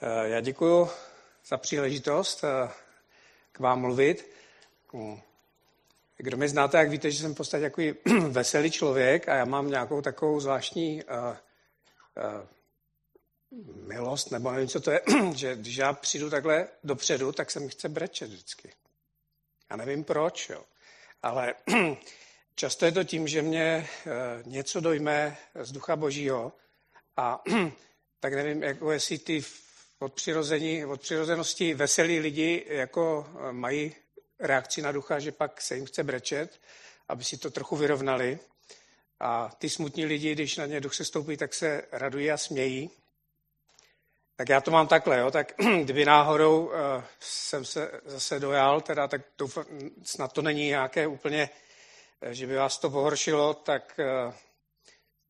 Eh, já děkuji za příležitost eh, k vám mluvit. Hmm. Kdo mě znáte, jak víte, že jsem v podstatě takový veselý člověk a já mám nějakou takovou zvláštní uh, milost, nebo nevím, co to je, že když já přijdu takhle dopředu, tak se mi chce brečet vždycky. Já nevím proč, jo. ale často je to tím, že mě něco dojme z ducha božího a tak nevím, jako jestli ty od, přirození, od přirozenosti veselí lidi jako eh, mají reakci na ducha, že pak se jim chce brečet, aby si to trochu vyrovnali. A ty smutní lidi, když na ně duch se stoupí, tak se radují a smějí. Tak já to mám takhle, jo? tak kdyby náhodou uh, jsem se zase dojal, teda, tak doufám, snad to není nějaké úplně, eh, že by vás to pohoršilo, tak, uh,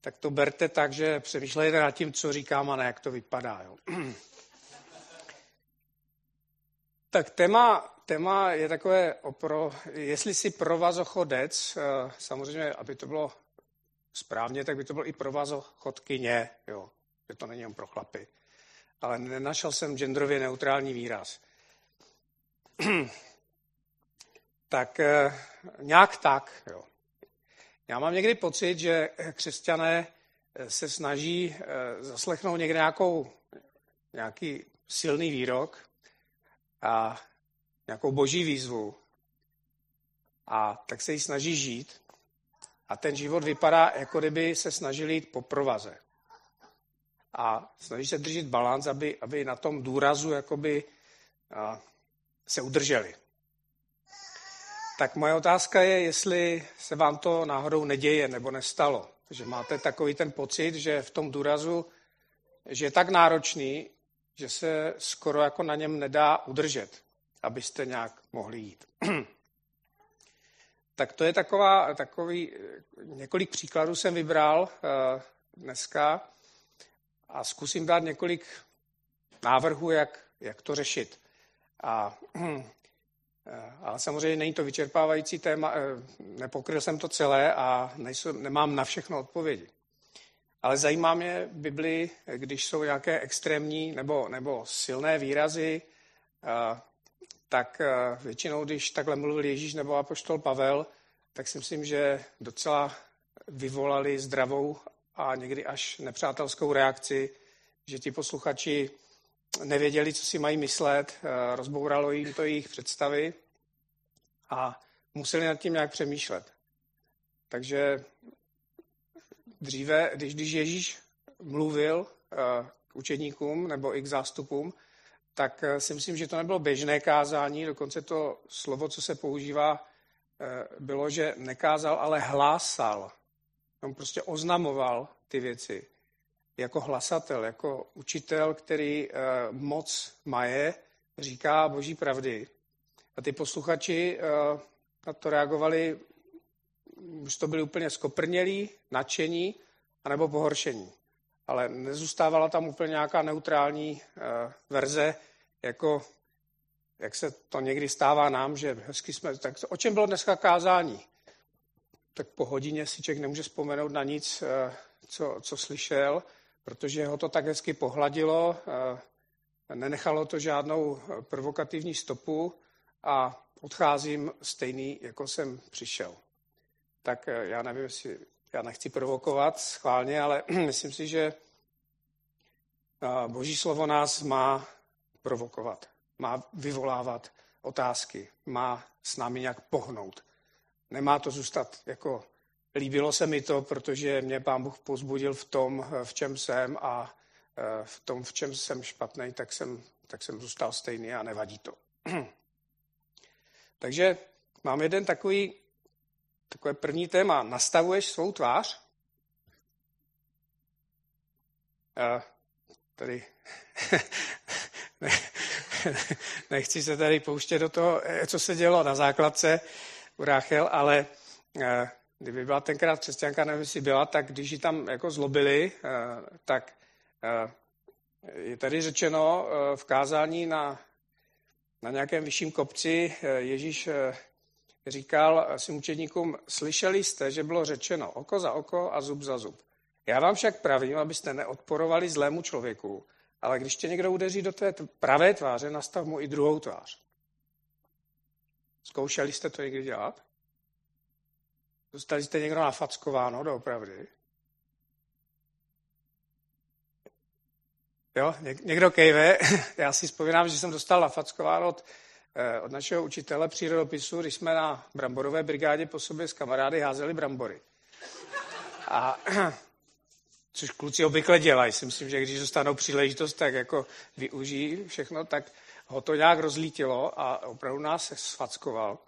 tak to berte tak, že přemýšlejte nad tím, co říkám a ne jak to vypadá. Jo? Tak téma, téma je takové, opro, jestli si provazochodec, eh, samozřejmě, aby to bylo správně, tak by to bylo i provazochodkyně, jo, že to není jen pro chlapy. Ale nenašel jsem genderově neutrální výraz. tak eh, nějak tak, jo. Já mám někdy pocit, že křesťané eh, se snaží zaslechnout někde nějakou, nějaký silný výrok a nějakou boží výzvu a tak se jí snaží žít a ten život vypadá, jako kdyby se snažili jít po provaze. A snaží se držet balans, aby, aby na tom důrazu jakoby, a, se udrželi. Tak moje otázka je, jestli se vám to náhodou neděje nebo nestalo. Že máte takový ten pocit, že v tom důrazu, že je tak náročný, že se skoro jako na něm nedá udržet, abyste nějak mohli jít. tak to je taková, takový, několik příkladů jsem vybral uh, dneska a zkusím dát několik návrhů, jak, jak to řešit. A, uh, ale samozřejmě není to vyčerpávající téma, uh, nepokryl jsem to celé a nejsou, nemám na všechno odpovědi. Ale zajímá mě v Biblii, když jsou nějaké extrémní nebo, nebo silné výrazy, tak většinou, když takhle mluvil Ježíš nebo apoštol Pavel, tak si myslím, že docela vyvolali zdravou a někdy až nepřátelskou reakci, že ti posluchači nevěděli, co si mají myslet, rozbouralo jim to jejich představy a museli nad tím nějak přemýšlet. Takže dříve, když, když Ježíš mluvil eh, k učedníkům nebo i k zástupům, tak eh, si myslím, že to nebylo běžné kázání, dokonce to slovo, co se používá, eh, bylo, že nekázal, ale hlásal. On prostě oznamoval ty věci jako hlasatel, jako učitel, který moc maje, říká boží pravdy. A ty posluchači na to reagovali už to byli úplně skoprnělí, nadšení, anebo pohoršení. Ale nezůstávala tam úplně nějaká neutrální uh, verze, jako jak se to někdy stává nám, že hezky jsme, tak o čem bylo dneska kázání? Tak po hodině si člověk nemůže vzpomenout na nic, uh, co, co slyšel, protože ho to tak hezky pohladilo, uh, nenechalo to žádnou provokativní stopu a odcházím stejný, jako jsem přišel tak eh, já nevím, jestli já nechci provokovat schválně, ale myslím si, že eh, Boží slovo nás má provokovat, má vyvolávat otázky, má s námi nějak pohnout. Nemá to zůstat jako líbilo se mi to, protože mě pán Bůh pozbudil v tom, eh, v čem jsem a v tom, v čem jsem špatný, tak jsem, tak jsem zůstal stejný a nevadí to. Takže mám jeden takový takové první téma. Nastavuješ svou tvář? A tady nechci se tady pouštět do toho, co se dělo na základce u Ráchel, ale eh, kdyby byla tenkrát křesťanka, nevím, jestli byla, tak když ji tam jako zlobili, eh, tak eh, je tady řečeno v kázání na, na nějakém vyšším kopci, Ježíš říkal svým učedníkům, slyšeli jste, že bylo řečeno oko za oko a zub za zub. Já vám však pravím, abyste neodporovali zlému člověku, ale když tě někdo udeří do té pravé tváře, nastav mu i druhou tvář. Zkoušeli jste to někdy dělat? Dostali jste někdo nafackováno doopravdy? Jo, někdo kejve. Já si vzpomínám, že jsem dostal nafackováno od, od našeho učitele přírodopisu, když jsme na bramborové brigádě po sobě s kamarády házeli brambory. A což kluci obvykle dělají. Si myslím, že když dostanou příležitost, tak jako využijí všechno, tak ho to nějak rozlítilo a opravdu nás se sfackoval.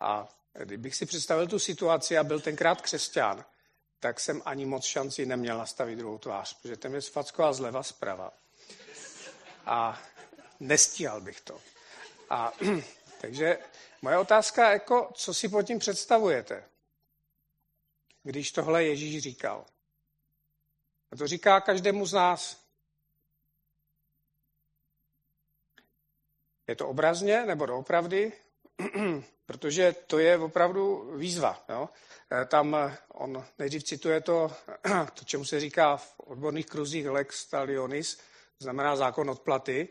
A kdybych si představil tu situaci a byl tenkrát křesťan, tak jsem ani moc šanci neměl nastavit druhou tvář, protože ten mě sfackoval zleva zprava. A nestíhal bych to. A, takže moje otázka, jako, co si pod tím představujete, když tohle Ježíš říkal? A to říká každému z nás. Je to obrazně nebo doopravdy? Protože to je opravdu výzva. Jo? E, tam e, on nejdřív cituje to, to, čemu se říká v odborných kruzích lex talionis, znamená zákon odplaty,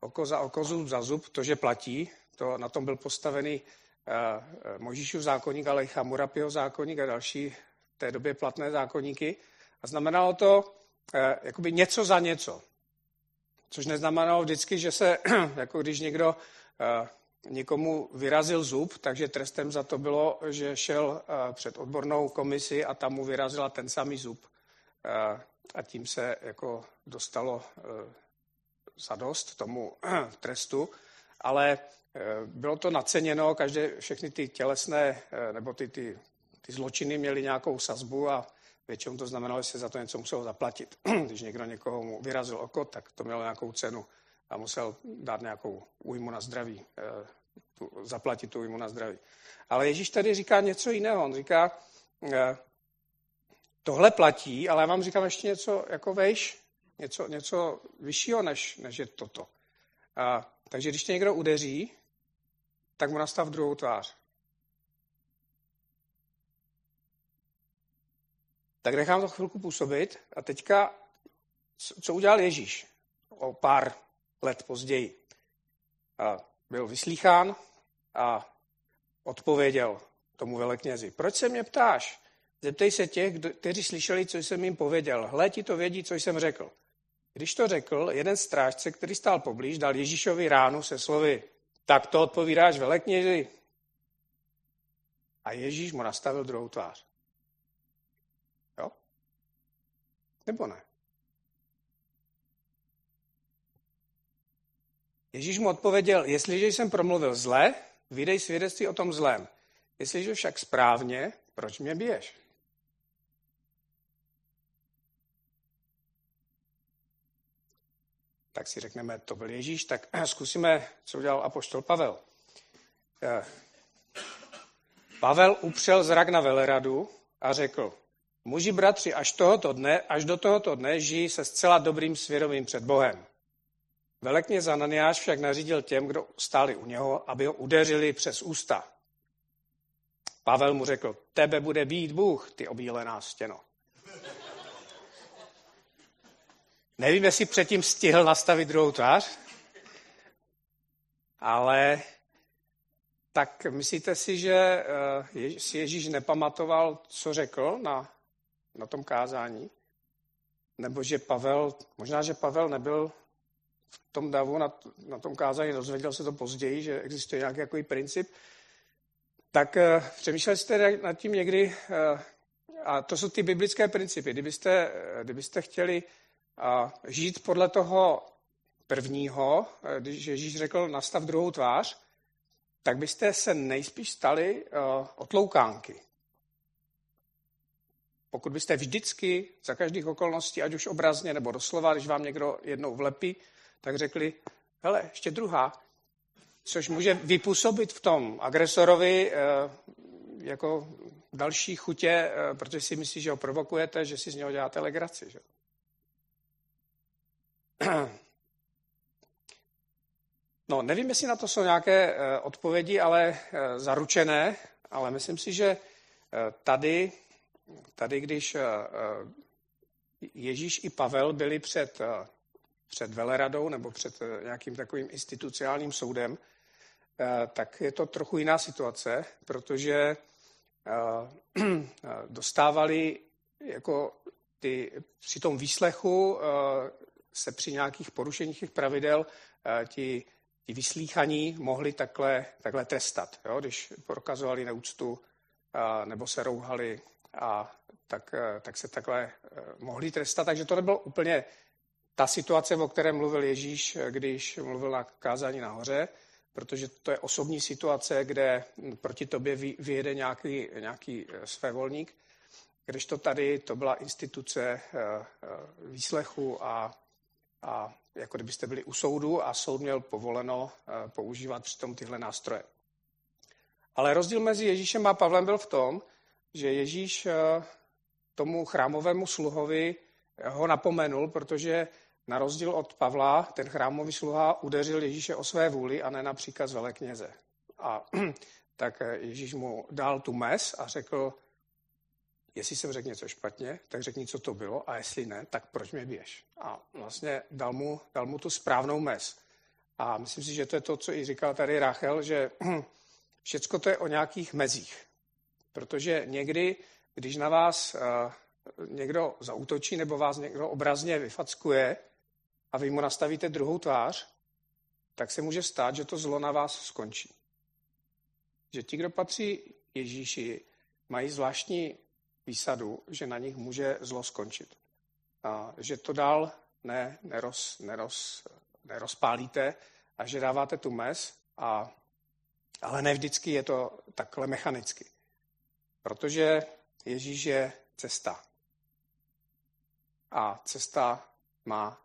oko za oko, zub za zub, to, že platí. To, na tom byl postavený uh, Možíšův zákonník, ale i Chamurapiho zákonník a další v té době platné zákonníky. A znamenalo to eh, jakoby něco za něco. Což neznamenalo vždycky, že se, jako když někdo eh, někomu vyrazil zub, takže trestem za to bylo, že šel eh, před odbornou komisi a tam mu vyrazila ten samý zub. Eh, a tím se jako dostalo eh, za dost tomu trestu. Ale eh, bylo to naceněno, každé, všechny ty tělesné eh, nebo ty, ty, ty zločiny měly nějakou sazbu a Většinou to znamenalo, že se za to něco muselo zaplatit. Když někdo někoho mu vyrazil oko, tak to mělo nějakou cenu a musel dát nějakou újmu na zdraví, eh, zaplatit tu újmu na zdraví. Ale Ježíš tady říká něco jiného. On říká, tohle platí, ale já vám říkám ještě něco jako vejš, něco, něco vyššího, než, než je toto. A, takže když tě někdo udeří, tak mu nastav druhou tvář. Tak nechám to chvilku působit a teďka, co udělal Ježíš o pár let později? A byl vyslýchán a odpověděl tomu veleknězi. Proč se mě ptáš? Zeptej se těch, kteří slyšeli, co jsem jim pověděl. Hle, ti to vědí, co jsem řekl. Když to řekl, jeden strážce, který stál poblíž, dal Ježíšovi ránu se slovy, tak to odpovídáš veleknězi. A Ježíš mu nastavil druhou tvář. Nebo ne? Ježíš mu odpověděl, jestliže jsem promluvil zle, vydej svědectví o tom zlém. Jestliže však správně, proč mě biješ? Tak si řekneme, to byl Ježíš, tak zkusíme, co udělal apoštol Pavel. Eh, Pavel upřel zrak na veleradu a řekl, Muži bratři, až, tohoto dne, až do tohoto dne žijí se zcela dobrým svědomím před Bohem. Velekně Zananiáš však nařídil těm, kdo stáli u něho, aby ho udeřili přes ústa. Pavel mu řekl, tebe bude být Bůh, ty obílená stěno. Nevím, jestli předtím stihl nastavit druhou tvář, ale tak myslíte si, že eh, si Ježíš nepamatoval, co řekl na na tom kázání. Nebo že Pavel, možná, že Pavel nebyl v tom davu na, na tom kázání, dozvěděl se to později, že existuje nějaký takový princip, tak uh, přemýšleli jste nad tím někdy, uh, a to jsou ty biblické principy. Kdybyste, kdybyste chtěli uh, žít podle toho prvního, uh, když Ježíš řekl nastav druhou tvář, tak byste se nejspíš stali uh, otloukánky. Pokud byste vždycky, za každých okolností, ať už obrazně nebo doslova, když vám někdo jednou vlepí, tak řekli, hele, ještě druhá, což může vypůsobit v tom agresorovi eh, jako další chutě, eh, protože si myslí, že ho provokujete, že si z něho děláte legraci. Že? No, nevím, jestli na to jsou nějaké eh, odpovědi, ale zaručené, ale myslím si, že tady Tady, když eh, eh, Ježíš i Pavel byli před eh, před veleradou nebo před nějakým takovým institucionálním soudem, tak je to trochu jiná situace, protože dostávali jako ty, při tom výslechu se při nějakých porušeních těch pravidel ti, ti vyslíchaní mohli takhle, takhle trestat. Jo? Když prokazovali neúctu nebo se rouhali, a tak, tak se takhle mohli trestat. Takže to nebylo úplně ta situace, o které mluvil Ježíš, když mluvil na kázání nahoře, protože to je osobní situace, kde proti tobě vyjede nějaký, nějaký svévolník, když to tady to byla instituce výslechu a, a jako kdybyste byli u soudu a soud měl povoleno používat přitom tyhle nástroje. Ale rozdíl mezi Ježíšem a Pavlem byl v tom, že Ježíš tomu chrámovému sluhovi ho napomenul, protože na rozdíl od Pavla, ten chrámový sluha udeřil Ježíše o své vůli a ne na příkaz velekněze. A tak Ježíš mu dal tu mes a řekl, jestli jsem řekl něco špatně, tak řekni, co to bylo, a jestli ne, tak proč mě běž. A vlastně dal mu, dal mu tu správnou mes. A myslím si, že to je to, co i říkal tady Rachel, že všecko to je o nějakých mezích. Protože někdy, když na vás někdo zautočí nebo vás někdo obrazně vyfackuje a vy mu nastavíte druhou tvář, tak se může stát, že to zlo na vás skončí. Že ti, kdo patří Ježíši, mají zvláštní výsadu, že na nich může zlo skončit. A že to dál ne, neroz, neroz, nerozpálíte a že dáváte tu mes, a, ale ne vždycky je to takhle mechanicky. Protože Ježíš je cesta. A cesta má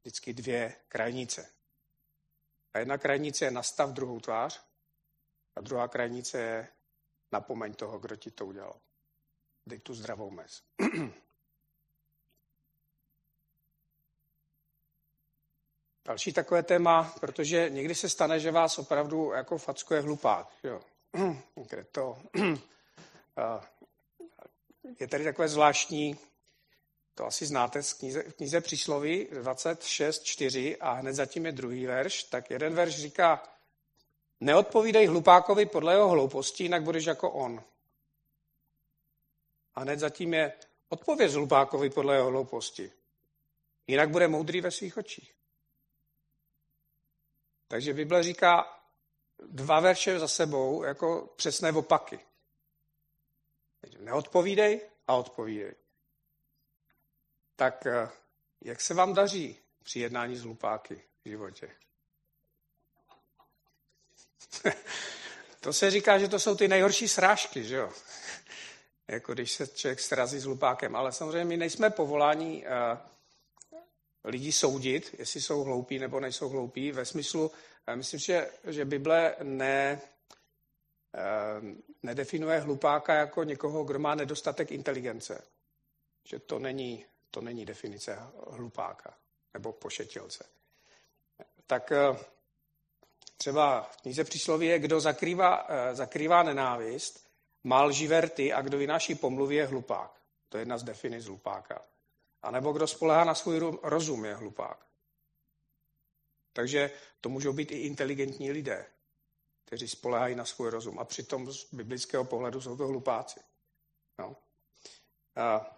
vždycky dvě krajnice. A jedna krajnice je nastav druhou tvář a druhá krajnice je napomeň toho, kdo ti to udělal. Dej tu zdravou mez. Další takové téma, protože někdy se stane, že vás opravdu jako fackuje hlupák. Jo. To, je tady takové zvláštní to asi znáte z knize, knize Přísloví 26.4 a hned zatím je druhý verš, tak jeden verš říká, neodpovídej hlupákovi podle jeho hlouposti, jinak budeš jako on. A hned zatím je, odpověz hlupákovi podle jeho hlouposti, jinak bude moudrý ve svých očích. Takže Bible říká dva verše za sebou jako přesné opaky. Neodpovídej a odpovídej. Tak eh, jak se vám daří při jednání s hlupáky v životě? to se říká, že to jsou ty nejhorší srážky, že jo? Jako když se člověk srazí s hlupákem. Ale samozřejmě my nejsme povoláni uh, lidi soudit, jestli jsou hloupí nebo nejsou hloupí. Ve smyslu, uh, myslím, že, že Bible ne, uh, nedefinuje hlupáka jako někoho, kdo má nedostatek inteligence. Že to není to není definice hlupáka nebo pošetilce. Tak eh, třeba v knize přísloví je, kdo zakrývá, eh, zakrývá nenávist, má lživé rty a kdo vynáší pomluvy je hlupák. To je jedna z definic hlupáka. A nebo kdo spolehá na svůj rozum je hlupák. Takže to můžou být i inteligentní lidé, kteří spolehají na svůj rozum. A přitom z biblického pohledu jsou to hlupáci. No. A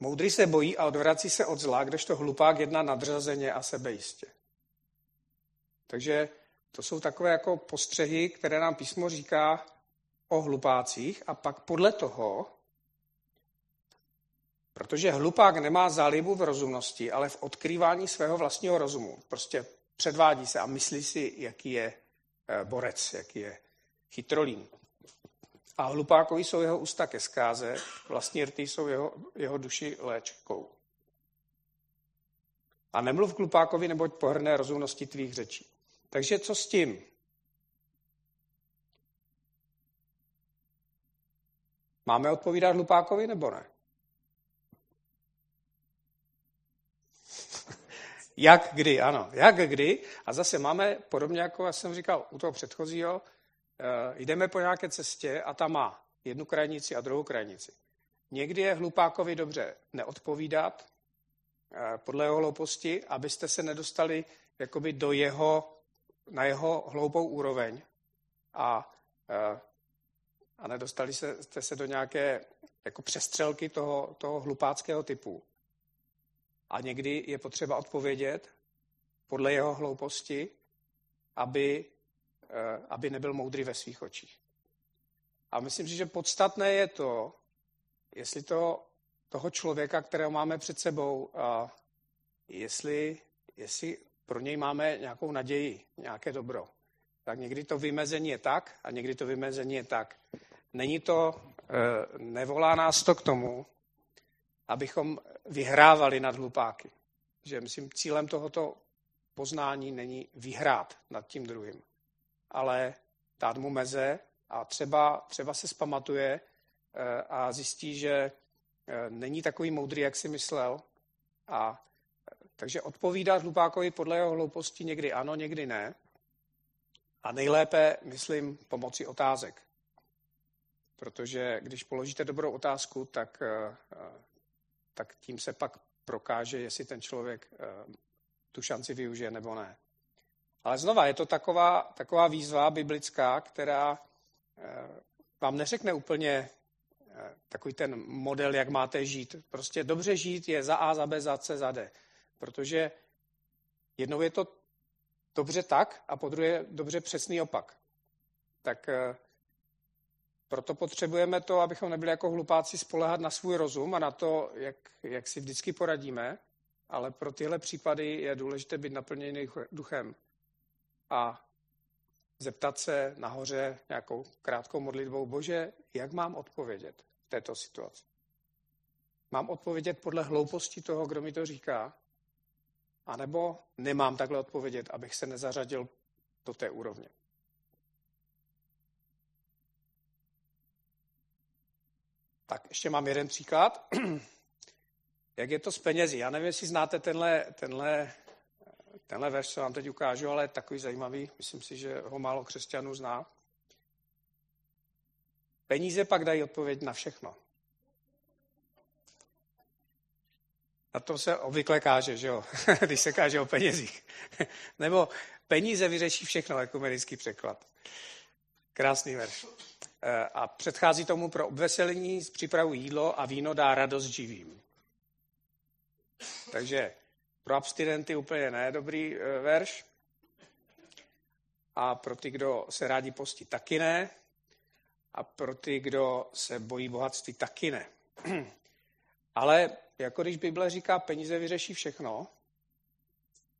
Moudrý se bojí a odvrací se od zla, kdežto hlupák jedná nadřazeně a sebejistě. Takže to jsou takové jako postřehy, které nám písmo říká o hlupácích a pak podle toho, protože hlupák nemá zálibu v rozumnosti, ale v odkrývání svého vlastního rozumu. Prostě předvádí se a myslí si, jaký je eh, borec, jaký je chytrolín. A hlupákovi jsou jeho ústa ke zkáze, vlastní rty jsou jeho, jeho duši léčkou. A nemluv k hlupákovi, neboť pohrné rozumnosti tvých řečí. Takže co s tím? Máme odpovídat hlupákovi nebo ne? Jak kdy, ano. Jak kdy. A zase máme, podobně jako já jsem říkal u toho předchozího, Eh, jdeme po nějaké cestě a ta má jednu krajnici a druhou krajnici. Někdy je hlupákovi dobře neodpovídat, podle jeho hlouposti, abyste se nedostali jakoby do jeho, na jeho hloupou úroveň a, a nedostali se, jste se do nějaké jako přestřelky toho, toho hlupáckého typu. A někdy je potřeba odpovědět podle jeho hlouposti, aby, aby nebyl moudrý ve svých očích. A myslím si, že podstatné je to, jestli to toho člověka, kterého máme před sebou, a jestli, jestli pro něj máme nějakou naději, nějaké dobro. Tak někdy to vymezení je tak a někdy to vymezení je tak. Není to, e, nevolá nás to k tomu, abychom vyhrávali nad hlupáky. Že myslím, cílem tohoto poznání není vyhrát nad tím druhým, ale dát mu meze a třeba, třeba se spamatuje eh, a zjistí, že eh, není takový moudrý, jak si myslel. A takže odpovídat hlupákovi podle jeho hlouposti někdy ano, někdy ne. A nejlépe, myslím, pomocí otázek. Protože když položíte dobrou otázku, tak, eh, tak tím se pak prokáže, jestli ten člověk tu šanci využije nebo ne. Ale znova, je to taková, taková výzva biblická, která Eh, vám neřekne úplně eh, takový ten model, jak máte žít. Prostě dobře žít je za A, za B, za C, za D. Protože jednou je to dobře tak a po druhé dobře přesný opak. Tak eh, proto potřebujeme to, abychom nebyli jako hlupáci spolehat na svůj rozum a na to, jak, jak si vždycky poradíme, ale pro tyhle případy je důležité být naplněný duchem a zeptat se nahoře nějakou krátkou modlitbou, bože, jak mám odpovědět v této situaci? Mám odpovědět podle hlouposti toho, kdo mi to říká? A nebo nemám takhle odpovědět, abych se nezařadil do té úrovně? Tak ještě mám jeden příklad. Jak je to s penězi? Já nevím, jestli znáte tenhle, tenhle Tenhle verš, co vám teď ukážu, ale je takový zajímavý. Myslím si, že ho málo křesťanů zná. Peníze pak dají odpověď na všechno. Na to se obvykle káže, že jo? když se káže o penězích. Nebo peníze vyřeší všechno, jako americký překlad. Krásný verš. E, a předchází tomu pro obveselení, připravu jídlo a víno dá radost živým. Takže pro abstinenty úplně ne dobrý e, verš. A pro ty, kdo se rádi postí, taky ne. A pro ty, kdo se bojí bohatství, taky ne. Ale jako když Bible říká, peníze vyřeší všechno,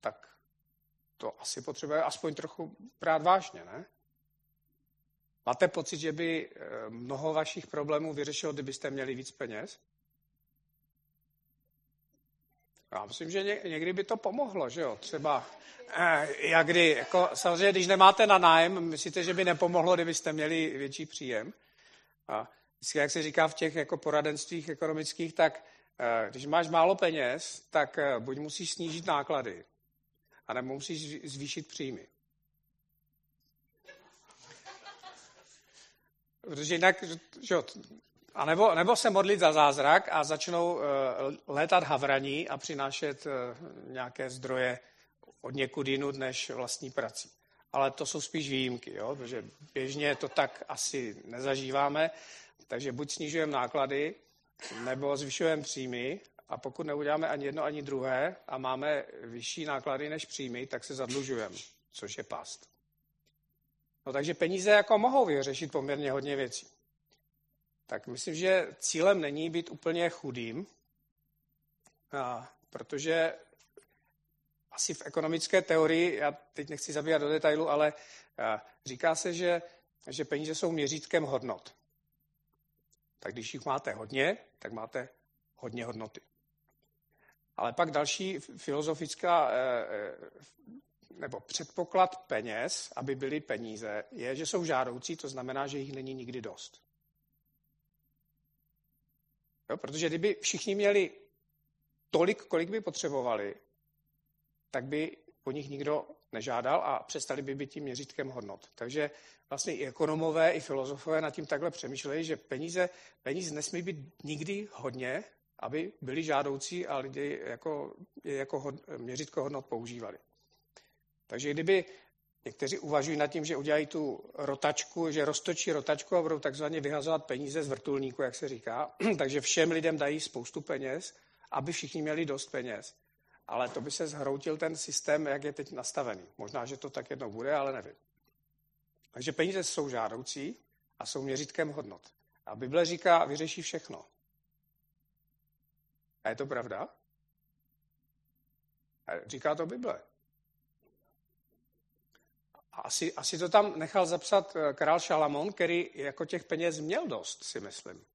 tak to asi potřebuje aspoň trochu brát vážně, ne? Máte pocit, že by e, mnoho vašich problémů vyřešilo, kdybyste měli víc peněz? Já myslím, že někdy by to pomohlo, že jo, třeba eh, jak kdy, jako, samozřejmě, když nemáte na nájem, myslíte, že by nepomohlo, kdybyste měli větší příjem? A vždycky, jak se říká v těch jako poradenstvích ekonomických, tak eh, když máš málo peněz, tak eh, buď musíš snížit náklady, anebo musíš zvýšit příjmy. Protože jinak, že a nebo, nebo se modlit za zázrak a začnou uh, létat havraní a přinášet nějaké zdroje od někud jinut než vlastní prací. Ale to jsou spíš výjimky, jo? protože běžně to tak asi nezažíváme. Takže buď snižujeme náklady, nebo zvyšujeme příjmy a pokud neuděláme ani jedno, ani druhé a máme vyšší náklady než příjmy, tak se zadlužujeme, což je past. No takže peníze jako mohou vyřešit poměrně hodně věcí tak myslím, že cílem není být úplně chudým, a, protože asi v ekonomické teorii, já teď nechci zabíjat do detailu, ale říká se, že, že peníze jsou měřítkem hodnot. Tak když jich máte hodně, tak máte hodně hodnoty. Ale pak další filozofická e, e, nebo předpoklad peněz, aby byly peníze, je, že jsou žádoucí, to znamená, že jich není nikdy dost. Jo, protože kdyby všichni měli tolik, kolik by potřebovali, tak by po nich nikdo nežádal a přestali by být tím měřítkem hodnot. Takže vlastně i ekonomové, i filozofové nad tím takhle přemýšlejí, že peníze, peníze nesmí být nikdy hodně, aby byli žádoucí a lidi jako, jako hod, měřitko hodnot používali. Takže kdyby někteří uvažují nad tím, že udělají tu rotačku, že roztočí rotačku a budou takzvaně vyhazovat peníze z vrtulníku, jak se říká, takže všem lidem dají spoustu peněz, aby všichni měli dost peněz. Ale to by se zhroutil ten systém, jak je teď nastavený. Možná, že to tak jednou bude, ale nevím. Takže peníze jsou žádoucí a jsou měřítkem hodnot. A Bible říká, vyřeší všechno. A je to pravda? A říká to Bible. A asi, asi to tam nechal zapsat eh, král Šalamón, který jako těch peněz měl dost, si myslím.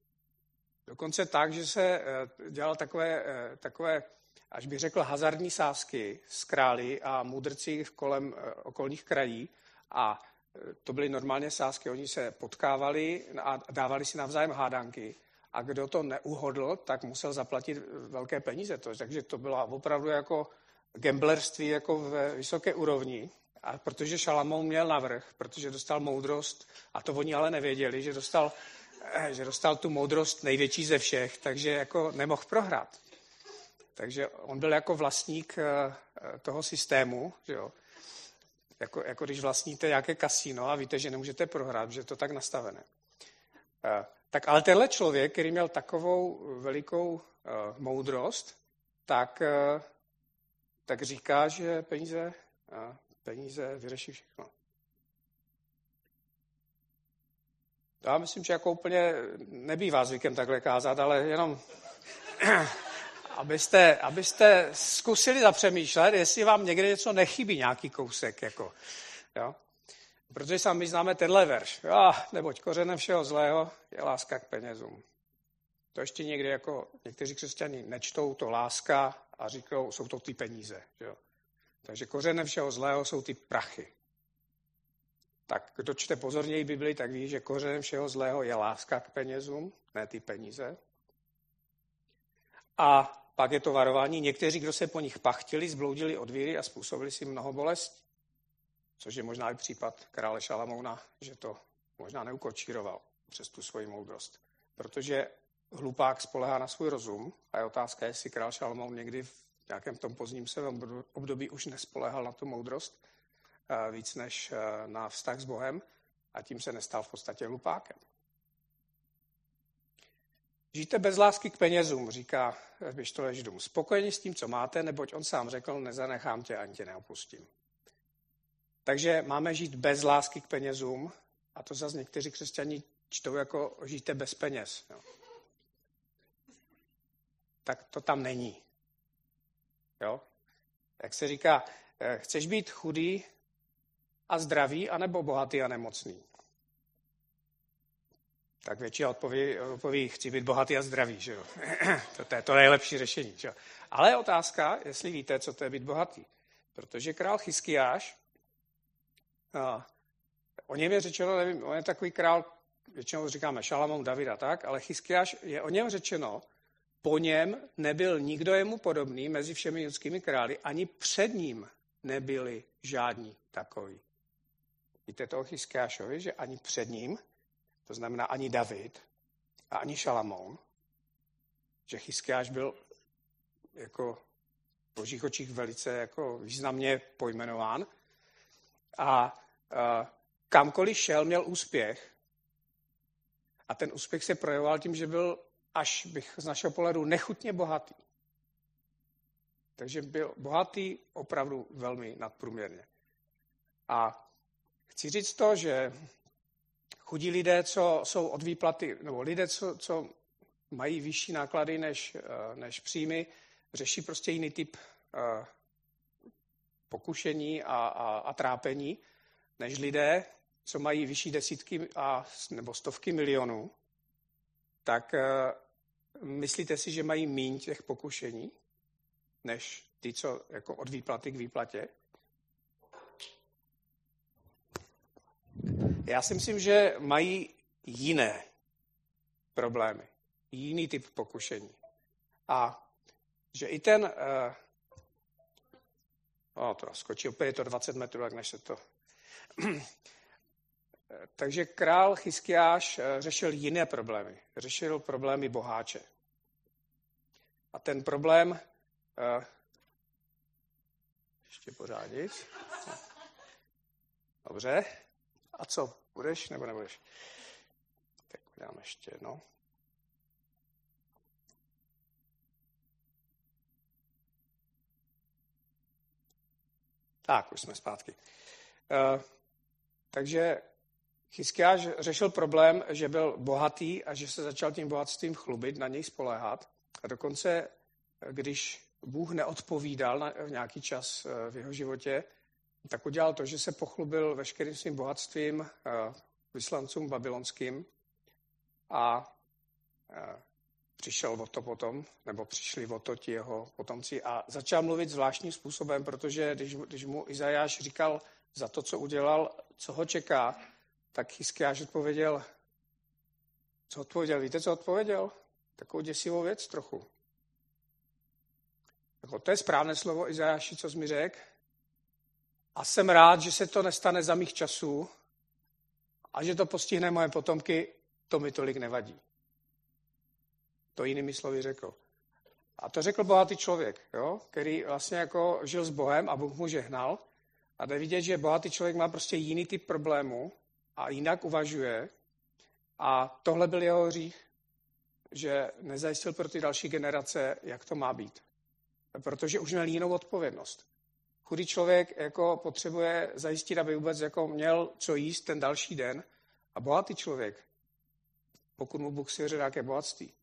Dokonce tak, že se eh, dělal takové, eh, takové až bych řekl, hazardní sázky s králi a mudrci kolem okolních krají a to byly normálně sázky, oni se potkávali a dávali si navzájem hádanky a kdo to neuhodl, tak musel zaplatit velké peníze. To, takže to bylo opravdu jako gamblerství jako ve vysoké úrovni. A protože Šalamón měl navrh, protože dostal moudrost, a to oni ale nevěděli, že dostal, eh, že dostal tu moudrost největší ze všech, takže jako nemohl prohrát. Takže on byl jako vlastník eh, toho systému, že jo. Jako, jako když vlastníte nějaké kasíno a víte, že nemůžete prohrát, že je to tak nastavené. Eh, tak ale tenhle člověk, který měl takovou velikou moudrost, tak, tak říká, že peníze peníze vyřeší všechno. Já myslím, že jako úplně nebývá zvykem takhle kázat, ale jenom abyste, abyste zkusili zapřemýšlet, jestli vám někde něco nechybí, nějaký kousek. Jako, jo? Protože sami známe tenhle verš. Jo, neboť kořenem všeho zlého je láska k penězům. To ještě někdy jako někteří křesťaní nečtou to láska a říkají, jsou to ty peníze. Jo? Takže kořenem všeho zlého jsou ty prachy. Tak kdo čte pozorněji Bibli, tak ví, že kořenem všeho zlého je láska k penězům, ne ty peníze. A pak je to varování. Někteří, kdo se po nich pachtili, zbloudili od víry a způsobili si mnoho bolest, což je možná i případ krále Šalamouna, že to možná neukočíroval přes tu svoji moudrost. Protože hlupák spolehá na svůj rozum a je otázka, jestli král Šalamoun někdy v nějakém tom pozdním svém období už nespolehal na tu moudrost eh, víc než eh, na vztah s Bohem a tím se nestal v podstatě hlupákem. Žijte bez lásky k penězům, říká Bištole Židům. Spokojeni s tím, co máte, neboť on sám řekl, nezanechám tě, ani tě neopustím. Takže máme žít bez lásky k penězům a to zase někteří křesťani čtou jako žijte bez peněz. Jo. Tak to tam není. Jo? Jak se říká, eh, chceš být chudý a zdravý, anebo bohatý a nemocný? Tak většina odpoví, odpoví chci být bohatý a zdravý. Že jo? to, to je to nejlepší řešení. Že jo? Ale je otázka, jestli víte, co to je být bohatý. Protože král Chyskiáš, a, o něm je řečeno, nevím, on je takový král, většinou říkáme Šalamón, Davida, tak, ale Chyskiáš je o něm řečeno, po něm nebyl nikdo jemu podobný mezi všemi judskými králi, ani před ním nebyli žádní takoví. Víte to o Chyskiášovi, že ani před ním, to znamená ani David a ani Šalamón, že Chyskiáš byl jako v božích očích velice jako významně pojmenován a, a kamkoliv šel, měl úspěch. A ten úspěch se projevoval tím, že byl až bych z našeho pohledu nechutně bohatý. Takže byl bohatý opravdu velmi nadprůměrně. A chci říct to, že chudí lidé, co jsou od výplaty, nebo lidé, co, co mají vyšší náklady než, eh, než příjmy, řeší prostě jiný typ uh, pokušení a, a, a trápení, než lidé, co mají vyšší desítky a, nebo stovky milionů tak eh, myslíte si, že mají míň těch pokušení, než ty, co jako od výplaty k výplatě? Já si myslím, že mají jiné problémy, jiný typ pokušení. A že i ten, uh, oh, to skočí opět, je to 20 metrů, jak než se to takže král Chyskiáš eh, řešil jiné problémy. Řešil problémy boháče. A ten problém, uh, ještě pořád nic. Dobře. A co, budeš nebo nebudeš? Tak dám ještě jedno. Tak, už jsme zpátky. Uh, takže Chyskiáš řešil problém, že byl bohatý a že se začal tím bohatstvím chlubit, na něj spoléhat. A dokonce, když Bůh neodpovídal na nějaký čas eh, v jeho životě, tak udělal to, že se pochlubil veškerým svým bohatstvím eh, vyslancům babylonským a eh, přišel o to potom, nebo přišli o to ti jeho potomci a začal mluvit zvláštním způsobem, protože když, když mu Izajáš říkal za to, co udělal, co ho čeká, tak Hiskiáš odpověděl, co odpověděl? Víte, co odpověděl? Takovou děsivou věc trochu. Jako to je správné slovo Izajáši, co jsi mi řekl. A jsem rád, že se to nestane za mých časů a že to postihne moje potomky, to mi tolik nevadí. To jinými slovy řekl. A to řekl bohatý člověk, jo? který vlastně jako žil s Bohem a Bůh mu žehnal. A jde vidět, že bohatý člověk má prostě jiný typ problémů a jinak uvažuje. A tohle byl jeho hřích, že nezajistil pro ty další generace, jak to má být. Protože už měl jinou odpovědnost. Chudý člověk jako potřebuje zajistit, aby vůbec jako měl co jíst ten další den. A bohatý člověk, pokud mu Bůh svěřil nějaké bohatství,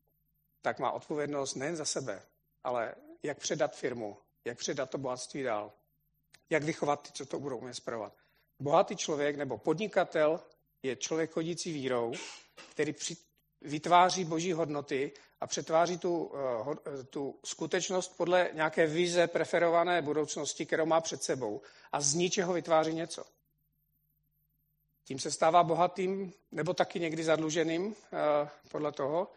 tak má odpovědnost nejen za sebe, ale jak předat firmu, jak předat to bohatství dál, jak vychovat ty, co to budou umět zpravovat. Bohatý člověk nebo podnikatel je člověk chodící vírou, který při, vytváří boží hodnoty a přetváří tu, eh, tu skutečnost podle nějaké vize preferované budoucnosti, kterou má před sebou a z ničeho vytváří něco. Tím se stává bohatým nebo taky někdy zadluženým eh, podle toho,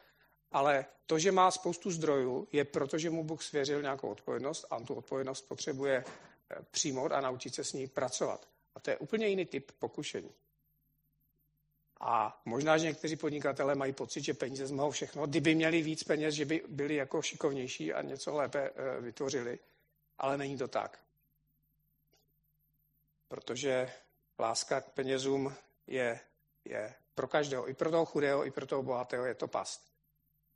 ale to, že má spoustu zdrojů, je proto, že mu Bůh svěřil nějakou odpovědnost a on tu odpovědnost potřebuje eh, přijmout a naučit se s ní pracovat. A to je úplně jiný typ pokušení. A možná, že někteří podnikatelé mají pocit, že peníze zmohou všechno. Kdyby měli víc peněz, že by byli jako šikovnější a něco lépe eh, vytvořili. Ale není to tak. Protože láska k penězům je, je pro každého, i pro toho chudého, i pro toho bohatého je to past.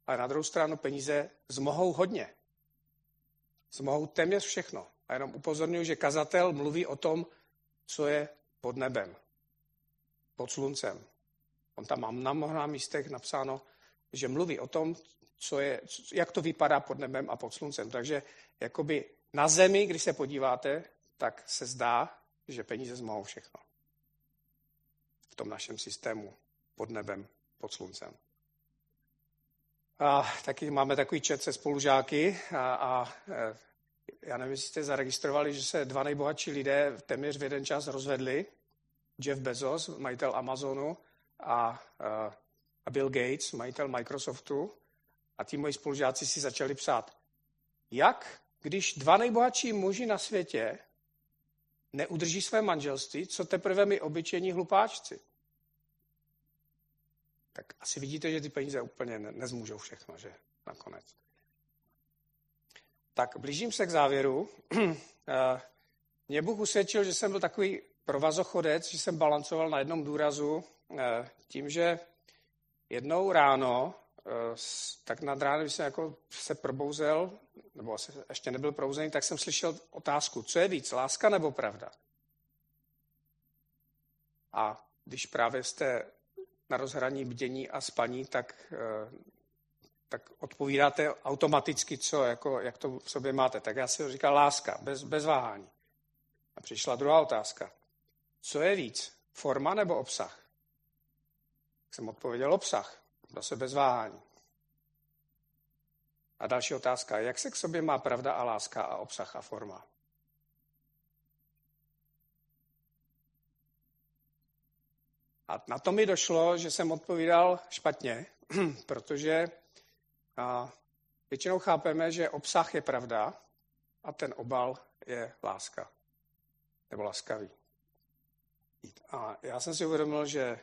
Ale na druhou stranu peníze zmohou hodně. Zmohou téměř všechno. A jenom upozorňuji, že kazatel mluví o tom, co je pod nebem, pod sluncem. On tam má na mnoha místech napsáno, že mluví o tom, co je, jak to vypadá pod nebem a pod sluncem. Takže jakoby na zemi, když se podíváte, tak se zdá, že peníze zmohou všechno. V tom našem systému pod nebem, pod sluncem. A taky máme takový čet se spolužáky a, a e, já nevím, jestli jste zaregistrovali, že se dva nejbohatší lidé téměř v jeden čas rozvedli. Jeff Bezos, majitel Amazonu a, a Bill Gates, majitel Microsoftu. A ti moji spolužáci si začali psát, jak, když dva nejbohatší muži na světě neudrží své manželství, co teprve my obyčejní hlupáčci. Tak asi vidíte, že ty peníze úplně nezmůžou všechno, že nakonec. Tak blížím se k závěru. Eh, mě Bůh usvědčil, že jsem byl takový provazochodec, že jsem balancoval na jednom důrazu tím, že jednou ráno, eh, tak nad ránem, když jsem jako se probouzel, nebo asi ještě nebyl probouzený, tak jsem slyšel otázku, co je víc, láska nebo pravda? A když právě jste na rozhraní bdění a spaní, tak tak odpovídáte automaticky, co, jako, jak to v sobě máte. Tak já si říkal láska, bez, bez váhání. A přišla druhá otázka. Co je víc, forma nebo obsah? Jsem odpověděl obsah, zase bez váhání. A další otázka, jak se k sobě má pravda a láska a obsah a forma? A na to mi došlo, že jsem odpovídal špatně, protože většinou chápeme, že obsah je pravda a ten obal je láska. Nebo laskavý. A já jsem si uvědomil, že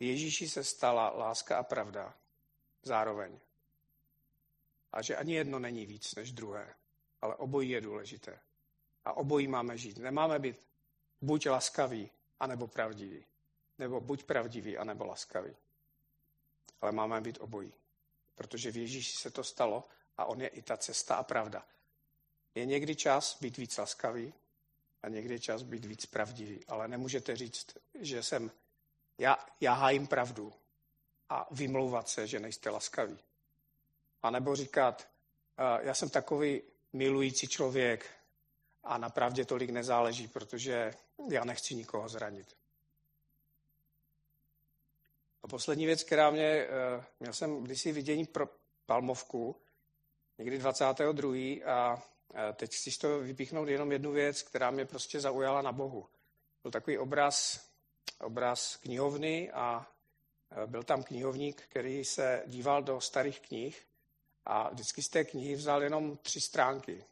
Ježíši se stala láska a pravda zároveň. a že ani jedno není víc než druhé, ale obojí je důležité. A obojí máme žít. Nemáme být buď laskavý, anebo pravdivý. Nebo buď pravdivý, anebo laskavý. Ale máme být obojí. Protože v Ježíši se to stalo a on je i ta cesta a pravda. Je někdy čas být víc laskavý a někdy čas být víc pravdivý. Ale nemůžete říct, že jsem, já, já hájím pravdu a vymlouvat se, že nejste laskaví. A nebo říkat, já jsem takový milující člověk a na pravdě tolik nezáleží, protože já nechci nikoho zranit. A poslední věc, která mě, eh, měl jsem kdysi vidění pro Palmovku, někdy 22. a eh, teď chci toho vypíchnout jenom jednu věc, která mě prostě zaujala na Bohu. Byl takový obraz, obraz knihovny a eh, byl tam knihovník, který se díval do starých knih a vždycky z té knihy vzal jenom tři stránky,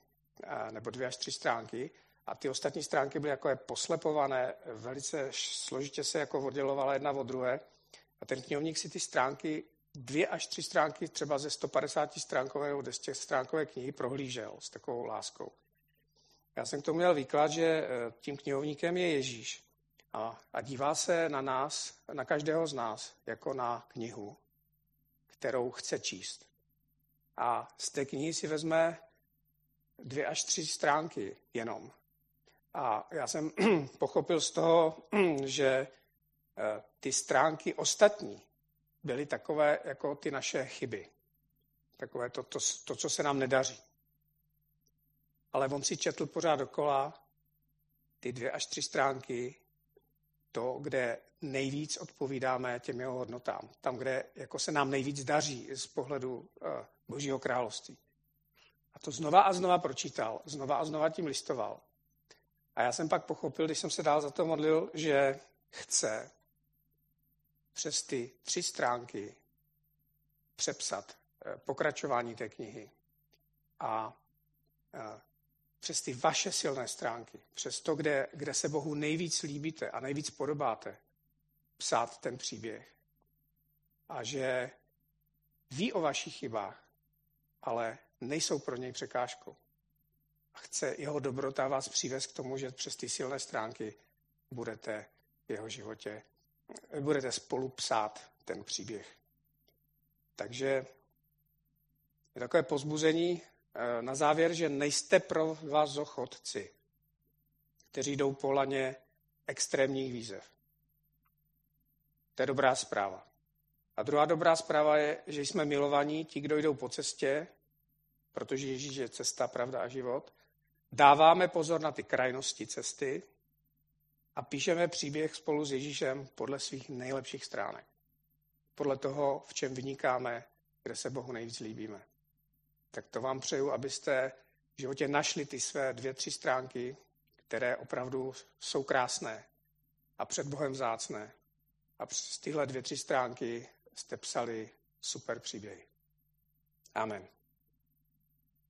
nebo dvě až tři stránky. A ty ostatní stránky byly jako poslepované, velice složitě se jako oddělovala jedna od druhé. A ten knihovník si ty stránky, dvě až tři stránky třeba ze 150 stránkové nebo 200 stránkové knihy prohlížel s takovou láskou. Já jsem k tomu měl výklad, že e, tím knihovníkem je Ježíš a, a dívá se na nás, na každého z nás, jako na knihu, kterou chce číst. A z té knihy si vezme dvě až tři stránky jenom. A já jsem pochopil z toho, že Eh, ty stránky ostatní byly takové jako ty naše chyby. Takové to, to, to, co se nám nedaří. Ale on si četl pořád dokola ty dvě až tři stránky, to, kde nejvíc odpovídáme těm jeho hodnotám. Tam, kde jako se nám nejvíc daří z pohledu uh, Božího království. A to znova a znova pročítal, znova a znova tím listoval. A já jsem pak pochopil, když jsem se dál za to modlil, že chce, přes ty tři stránky přepsat eh, pokračování té knihy a eh, přes ty vaše silné stránky, přes to, kde, kde se Bohu nejvíc líbíte a nejvíc podobáte, psát ten příběh. A že ví o vašich chybách, ale nejsou pro něj překážkou. A chce jeho dobrota vás přivést k tomu, že přes ty silné stránky budete v jeho životě budete spolu psát ten příběh. Takže je takové pozbuzení na závěr, že nejste pro vás zochodci, kteří jdou po laně extrémních výzev. To je dobrá zpráva. A druhá dobrá zpráva je, že jsme milovaní, ti, kdo jdou po cestě, protože Ježíš je cesta, pravda a život. Dáváme pozor na ty krajnosti cesty, a píšeme příběh spolu s Ježíšem podle svých nejlepších stránek. Podle toho, v čem vynikáme, kde se Bohu nejvíc líbíme. Tak to vám přeju, abyste v životě našli ty své dvě, tři stránky, které opravdu jsou krásné a před Bohem zácné. A přes tyhle dvě, tři stránky jste psali super příběhy. Amen.